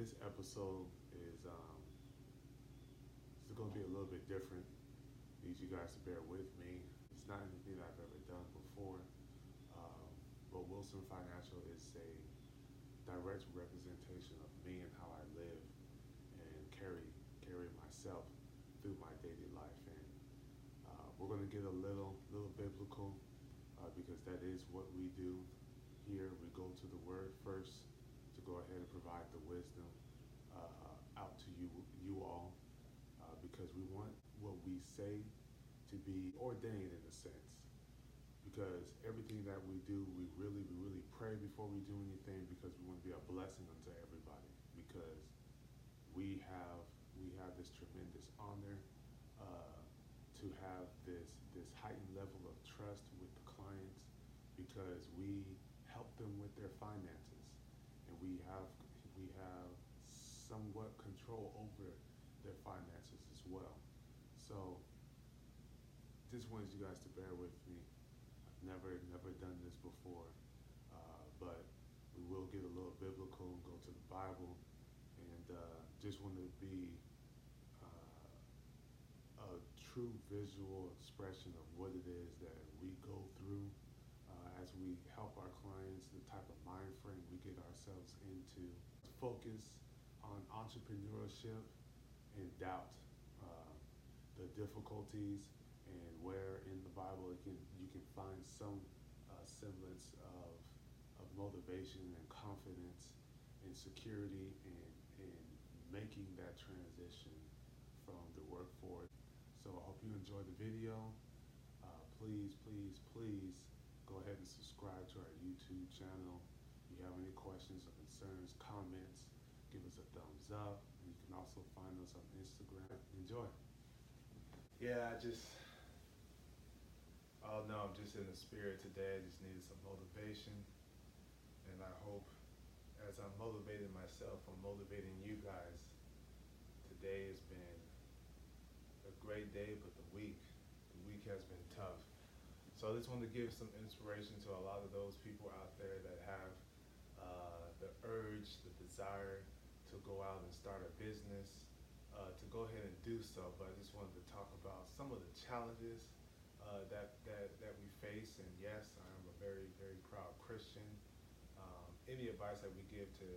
this episode is um, it's going to be a little bit different. Need you guys to bear with me. It's not anything I've ever done before. Um, but Wilson Financial is a direct representation of me and how I live and carry carry myself through my daily life. And uh, we're going to get a little little biblical uh, because that is what we do here. We go to the Word first to go ahead and provide the wisdom uh, out to you you all uh, because we want what we say to be ordained in a sense. Because everything that we do we really we really pray before we do anything because we want to be a blessing unto everybody. Because we have we have this tremendous honor uh, to have this this heightened level of trust with the clients. Because we help them with their finances we have we have somewhat control over their finances as well. So just wanted you guys to bear with me. I've never never done this before, uh, but we will get a little biblical and go to the Bible, and uh, just want to be uh, a true visual expression of what it is that we go through as we help our clients, the type of mind frame we get ourselves into. Focus entrepreneurship and doubt, uh, the difficulties, and where in the Bible can, you can find some uh, semblance of, of motivation and confidence and security and, and making that transition from the workforce. So I hope you enjoy the video. Uh, please, please, please go ahead and subscribe to our YouTube channel. If you have any questions or concerns, comments, a thumbs up. You can also find us on Instagram. Enjoy. Yeah, I just, oh no, I'm just in the spirit today. I just needed some motivation. And I hope as I'm motivating myself, I'm motivating you guys. Today has been a great day, but the week, the week has been tough. So I just want to give some inspiration to a lot of those people out there that have uh, the urge, the desire to go out and start a business, uh, to go ahead and do so. But I just wanted to talk about some of the challenges uh, that, that, that we face. And yes, I am a very, very proud Christian. Um, any advice that we give to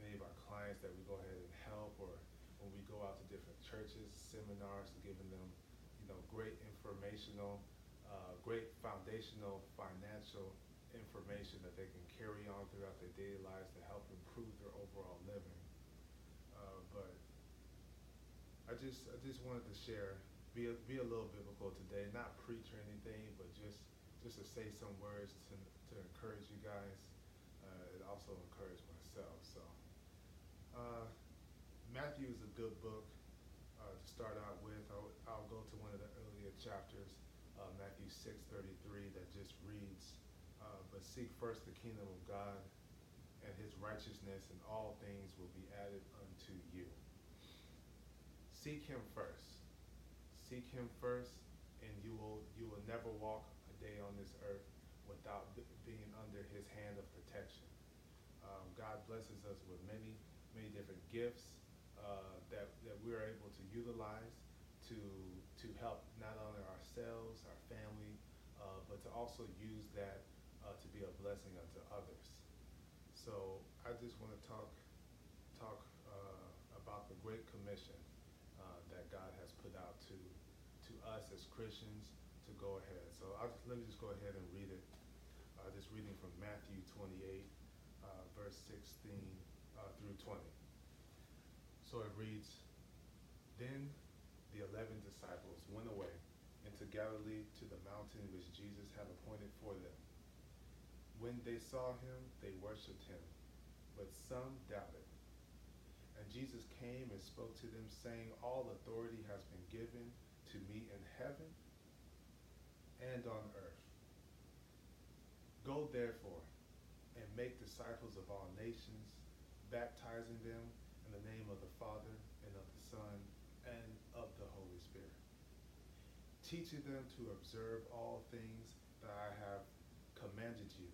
any of our clients that we go ahead and help or when we go out to different churches, seminars, giving them, you know, great informational uh, great foundational financial information that they can carry on throughout their daily lives to help improve their overall living. Uh, but I just I just wanted to share, be a, be a little biblical today, not preach or anything, but just just to say some words to, to encourage you guys. Uh, it also encouraged myself. So uh, Matthew is a good book uh, to start out with. I'll, I'll go to one of the earlier chapters uh, Matthew 6:33 that just reads, uh, "But seek first the kingdom of God and His righteousness, and all things will be added unto you." Seek Him first. Seek Him first, and you will you will never walk a day on this earth without being under His hand of protection. Um, God blesses us with many many different gifts uh, that that we are able to utilize to to help not only ourselves, our family, uh, but to also use that uh, to be a blessing unto others. So I just want to talk talk uh, about the Great Commission that God has put out to to us as Christians to go ahead. So I'll let me just go ahead and read it. Uh, just reading from Matthew 28, uh, verse 16 through 20. So it reads, Then the eleven disciples went away into Galilee to the mountain which Jesus had appointed for them. When they saw him, they worshipped him, but some doubted. Jesus came and spoke to them, saying, All authority has been given to me in heaven and on earth. Go therefore and make disciples of all nations, baptizing them in the name of the Father and of the Son and of the Holy Spirit, teaching them to observe all things that I have commanded you.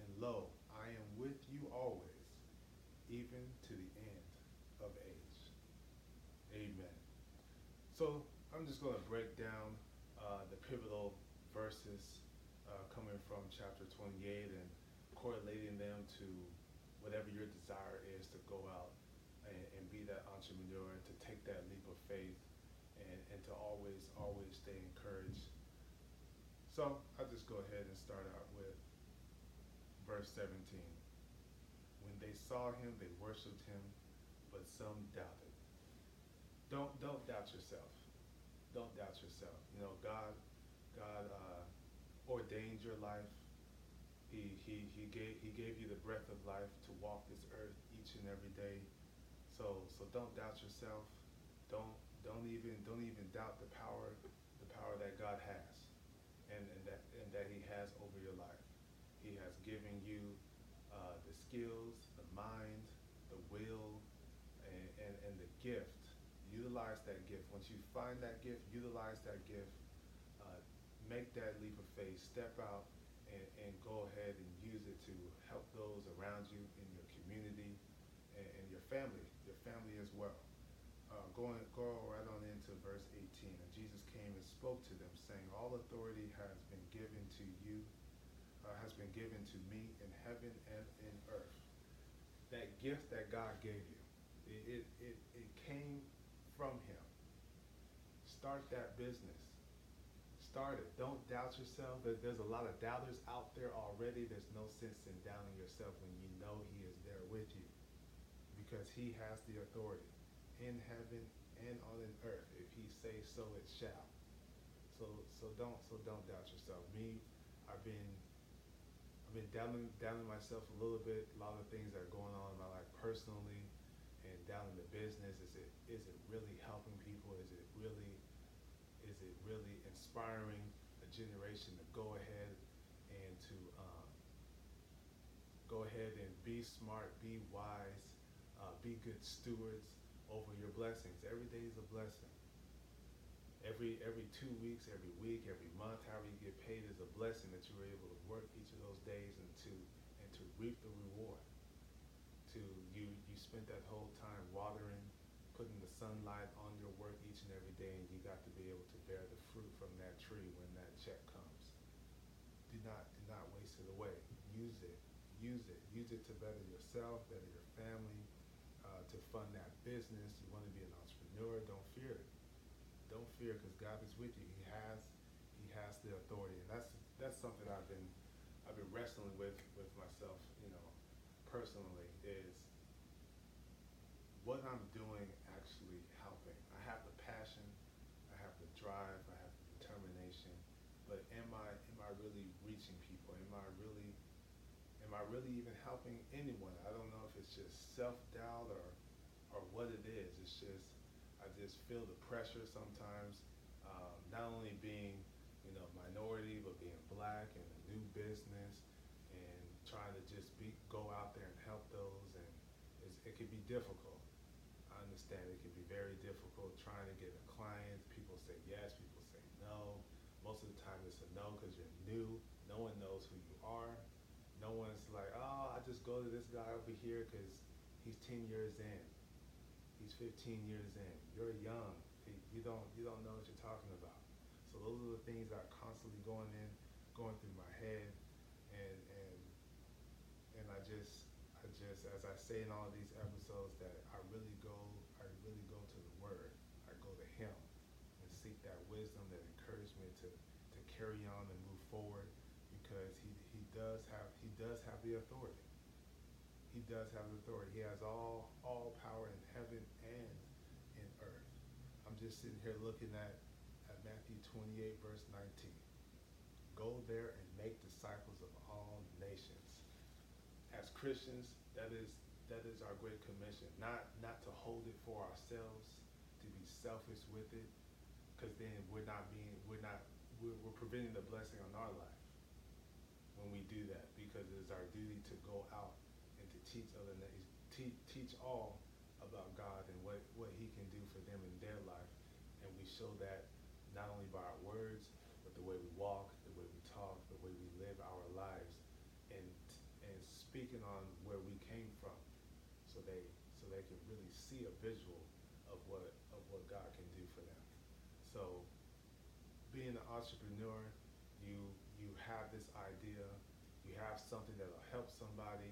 And lo, I am with you always, even to the end So I'm just going to break down uh, the pivotal verses uh, coming from chapter 28 and correlating them to whatever your desire is to go out and, and be that entrepreneur to take that leap of faith and, and to always, always stay encouraged. So I'll just go ahead and start out with verse 17. When they saw him, they worshiped him, but some doubted. Don't don't doubt yourself. Don't doubt yourself. You know, God God uh, ordained your life. He, he, he, gave, he gave you the breath of life to walk this earth each and every day. So, so don't doubt yourself. Don't, don't even, don't even doubt the power, the power that God has and, and, that, and that he has over your life. He has given you uh, the skills, the mind, the will, and, and, and the gift. Utilize that gift. Once you find that gift, utilize that gift make that leap of faith, step out and, and go ahead and use it to help those around you in your community and, and your family, your family as well. Uh, going, go right on into verse 18. And Jesus came and spoke to them, saying, All authority has been given to you, uh, has been given to me in heaven and in earth. That gift that God gave you, it, it, it came from Him. Start that business Start it. Don't doubt yourself. There's a lot of doubters out there already. There's no sense in doubting yourself when you know He is there with you because He has the authority in heaven and on earth. If He says so, it shall. So so don't so don't doubt yourself. Me, I've been I've been doubting doubting myself a little bit. A lot of things that are going on in my life personally and down in the business. Is it is it really helping people? Is it really is it really inspiring a generation to go ahead and to um, go ahead and be smart, be wise, uh, be good stewards over your blessings. Every day is a blessing. Every every two weeks, every week, every month, however you get paid is a blessing that you were able to work each of those days and to and to reap the reward. To you you spent that whole time watering, putting the sunlight on your work each and every day, and you got to be able to bear the fruit from that tree when that check comes. Do not do not waste it away. Use it. Use it. Use it to better yourself, better your family, uh, to fund that business. You want to be an entrepreneur. Don't fear it. Don't fear because God is with you. He has He has the authority, and that's that's something I've been I've been wrestling with with myself. Personally is what I'm doing actually helping. I have the passion, I have the drive, I have the determination, but am I am I really reaching people? Am I really am I really even helping anyone? I don't know if it's just self-doubt or or what it is. It's just I just feel the pressure sometimes, um, not only being you know minority but being black and a new business and trying to just be go out there and help those and it can be difficult I understand it can be very difficult trying to get a client. People say yes, people say no. Most of the time it's a no because you're new. No one knows who you are. No one's like, oh, I just go to this guy over here because he's 10 years in. He's 15 years in. You're young. You don't you don't know what you're talking about. So those are the things that are constantly going in, going through my head, and and I just I just as I say in all of these episodes that I really go I really go to the Word. I go to Him and seek that wisdom, that encouragement to, to carry on and move forward because he, he does have he does have the authority. He does have the authority. He has all all power in heaven and in earth. I'm just sitting here looking at, at Matthew 28 verse 19. Go there and make disciples of all nations. As Christians, that is that is our great commission. Not not to hold it for ourselves, to be selfish with it, because then we're not being we're not we're, we're preventing the blessing on our life when we do that. Because it is our duty to go out and to teach other teach, teach all about God and what what He can do for them in their life, and we show that not only by our words, but the way we walk, the way we talk, the way we live our lives, and and speaking on where we came from so they so they can really see a visual of what of what God can do for them. So, being an entrepreneur, you you have this idea, you have something that'll help somebody,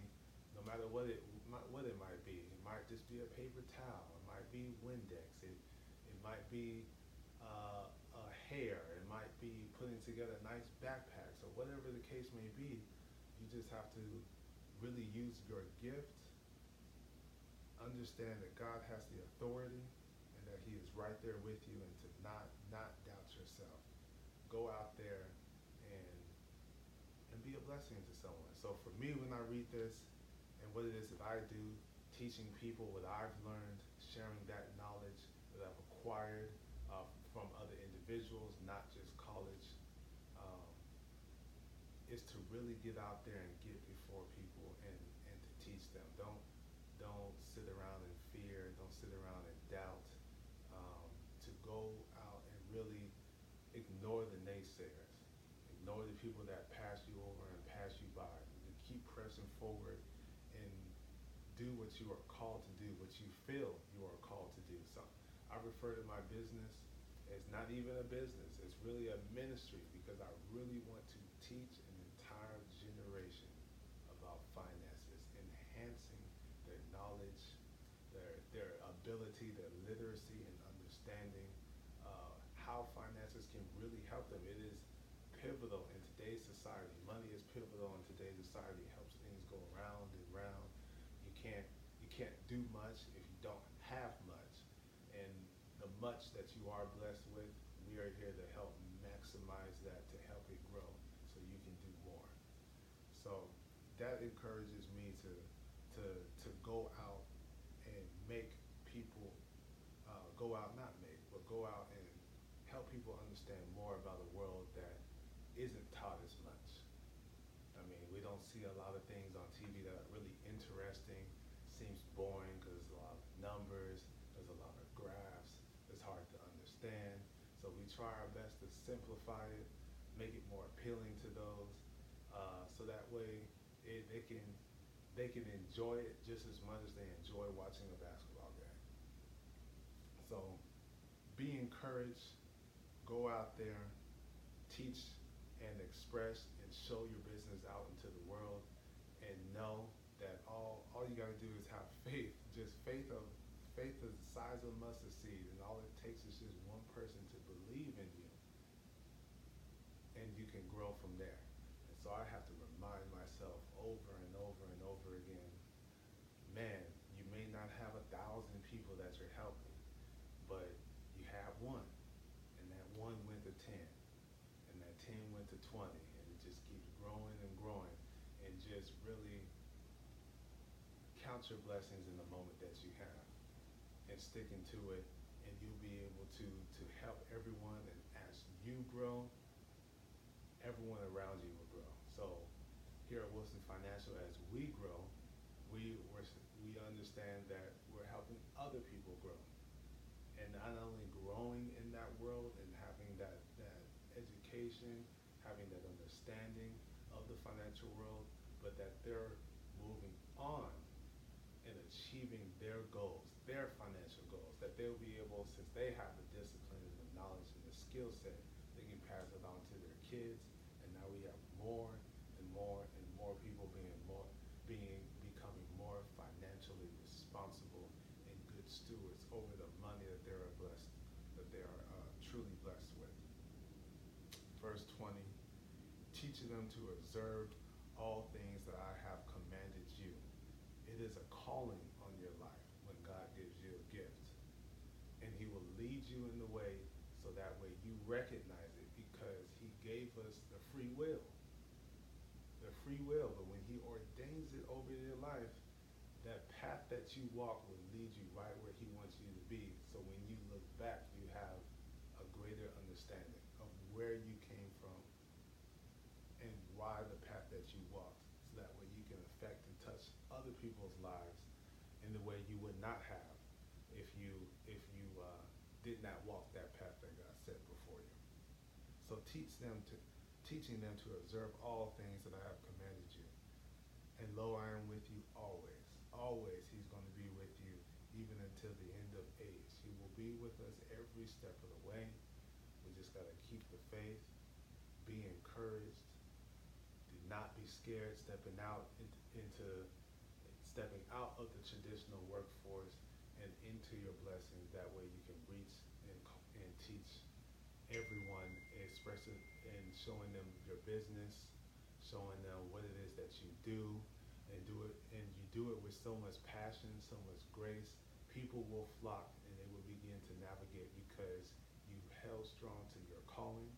no matter what it what it might be. It might just be a paper towel. It might be Windex. It it might be uh, a hair. It might be putting together nice backpacks or whatever the case may be. You just have to really use your gift. Understand that God has the authority and that He is right there with you, and to not not doubt yourself. Go out there and and be a blessing to someone. So for me, when I read this, and what it is that I do, teaching people what I've learned, sharing that knowledge that I've acquired uh, from other individuals, not just college, um, is to really get out there and get before people and, and to teach them. Don't don't sit around in fear. Don't sit around in doubt. Um, to go out and really ignore the naysayers, ignore the people that pass you over and pass you by. To keep pressing forward and do what you are called to do, what you feel you are called to do. So I refer to my business as not even a business, it's really a ministry because I really want to teach an entire generation about finances, enhancing their knowledge, their, their ability, their literacy and understanding uh, how finances can really help them. It is pivotal in today's society. Money is pivotal in today's society. It helps things go around and round You can't you can't do much if you don't have much. And the much that you are blessed with, we are here to help maximize that to help it grow so you can do more. So that encourages me to to to go out and make people uh, go out not make, but go out and help people understand more about a world that isn't taught as much. I mean, we don't see a lot of things on TV that are really interesting seems boring because there's a lot of numbers, there's a lot of graphs, it's hard to understand. So we try our best to simplify it, make it more appealing to those, uh, so that way it, they can they can enjoy it just as much as they enjoy watching a basketball. So be encouraged, go out there, teach and express and show your business out into the world and know that all all you got to do is have faith, just faith of faith is the size of mustard seed, and all it takes is just one person to believe in you, and you can grow from there. And so I have to remind myself over and over and over again, man, you may not have a thousand people that you're helping, one, and that one went to ten, and that ten went to twenty, and it just keeps growing and growing, and just really count your blessings in the moment that you have and sticking to it and you'll be able to to help everyone and as you grow everyone around you will grow. So here at wilson financial as we grow we we understand that we're helping other people grow and not only growing in that world and having that that education having that understanding of the financial world but that they're moving on and achieving their goals, their financial goals, that they'll be able, since they have the discipline and the knowledge and the skill set, they can pass it on to their kids. And now we have more more and more people being more, being becoming more financially responsible and good stewards over the money that they're blessed, that they are uh, truly blessed with. Verse 20, teaching them to observe all things that I have commanded you. It is a calling on your life when God gives you a gift. And he will lead you in the way so that way you recognize it because he gave us the free will. The free will, but when he ordains it over your life, that path that you walk will lead you right where he wants you to be. So when you look back, you have a greater understanding of where you came from and why the path that you walked. So that way you can affect and touch other people's lives in the way you would not have if you if you uh, did not walk that path that God set before you. So teach them to teaching them to observe all things that I have commanded you. And lo, I am with you always. Always he's going to be with you even until the end of age. He will be with us every step of the way. We just got to keep the faith, be encouraged, do not be scared stepping out into, into stepping out of the traditional workforce and into your blessings. That way you can reach and, and teach everyone, expressing and showing them your business, showing them what it is that you do, and do it, and you do it with so much passion, so much grace. People will flock and they will begin to navigate because you held strong to your calling,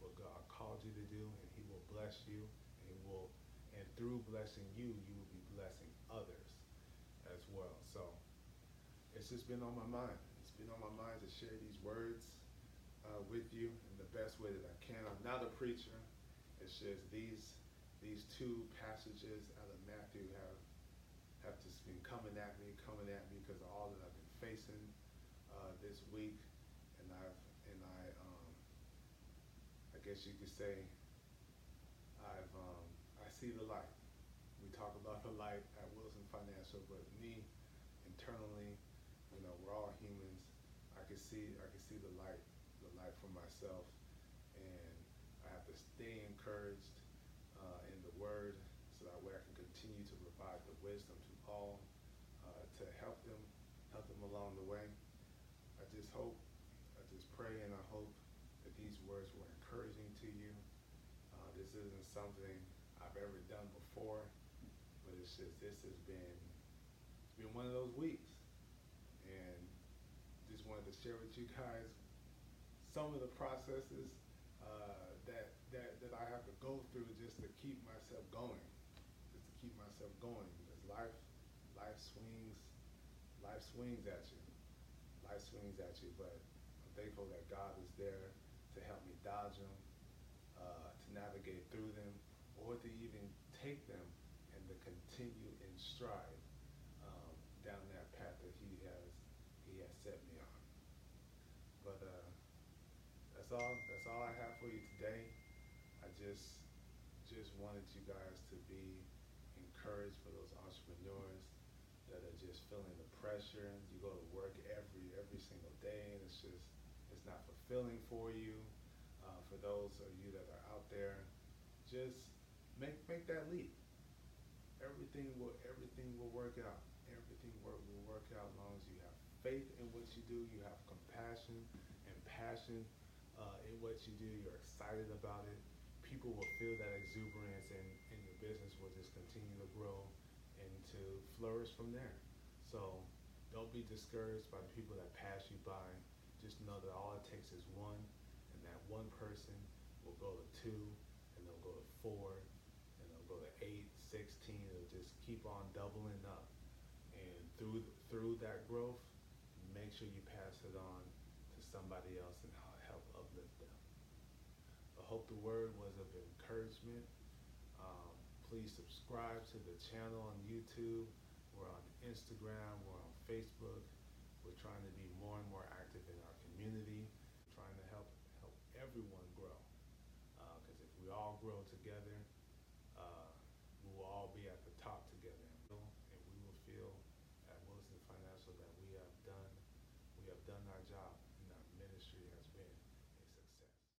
what God called you to do, and He will bless you, and He will, and through blessing you, you will be blessing others as well. So it's just been on my mind. It's been on my mind to share these words uh, with you in the best way that I can. I'm not a preacher. It's just these these two passages out of Matthew have have just been coming at me, coming at me because of all that I've been facing uh, this week, and I've and I um, I guess you could say I've um, I see the light. We talk about the light at Wilson Financial, but me internally, all humans. I can see I can see the light, the light for myself, and I have to stay encouraged uh, in the Word, so that way I can continue to provide the wisdom to all uh, to help them, help them along the way. I just hope, I just pray, and I hope that these words were encouraging to you. Uh, this isn't something I've ever done before, but it's just this has been it's been one of those weeks, wanted to share with you guys some of the processes uh, that that that I have to go through just to keep myself going, just to keep myself going. Because life life swings life swings at you, life swings at you, but I'm thankful that God is there to help me dodge them, uh, to navigate through them, or to even take them and to continue in stride um, down that path that He has He has set me on. But uh, that's all. That's all I have for you today. I just just wanted you guys to be encouraged for those entrepreneurs that are just feeling the pressure. You go to work every every single day, and it's just it's not fulfilling for you. Uh, for those of you that are out there, just make make that leap. Everything will everything will work out. Everything will, will work out as long as you have faith in what you do. You have compassion and passion uh, in what you do. You're excited about it. People will feel that exuberance, and, and your business will just continue to grow and to flourish from there. So don't be discouraged by the people that pass you by. Just know that all it takes is one, and that one person will go to two, and they'll go to four, and they'll go to eight, sixteen. It'll just keep on doubling up. And through through that growth, make sure you pass it on to somebody else and help uplift them. I hope the word was of encouragement. Um, please subscribe to the channel on YouTube. We're on Instagram. We're on Facebook. We're trying to be more and more active in our community, trying to help help everyone grow. Because uh, if we all grow together,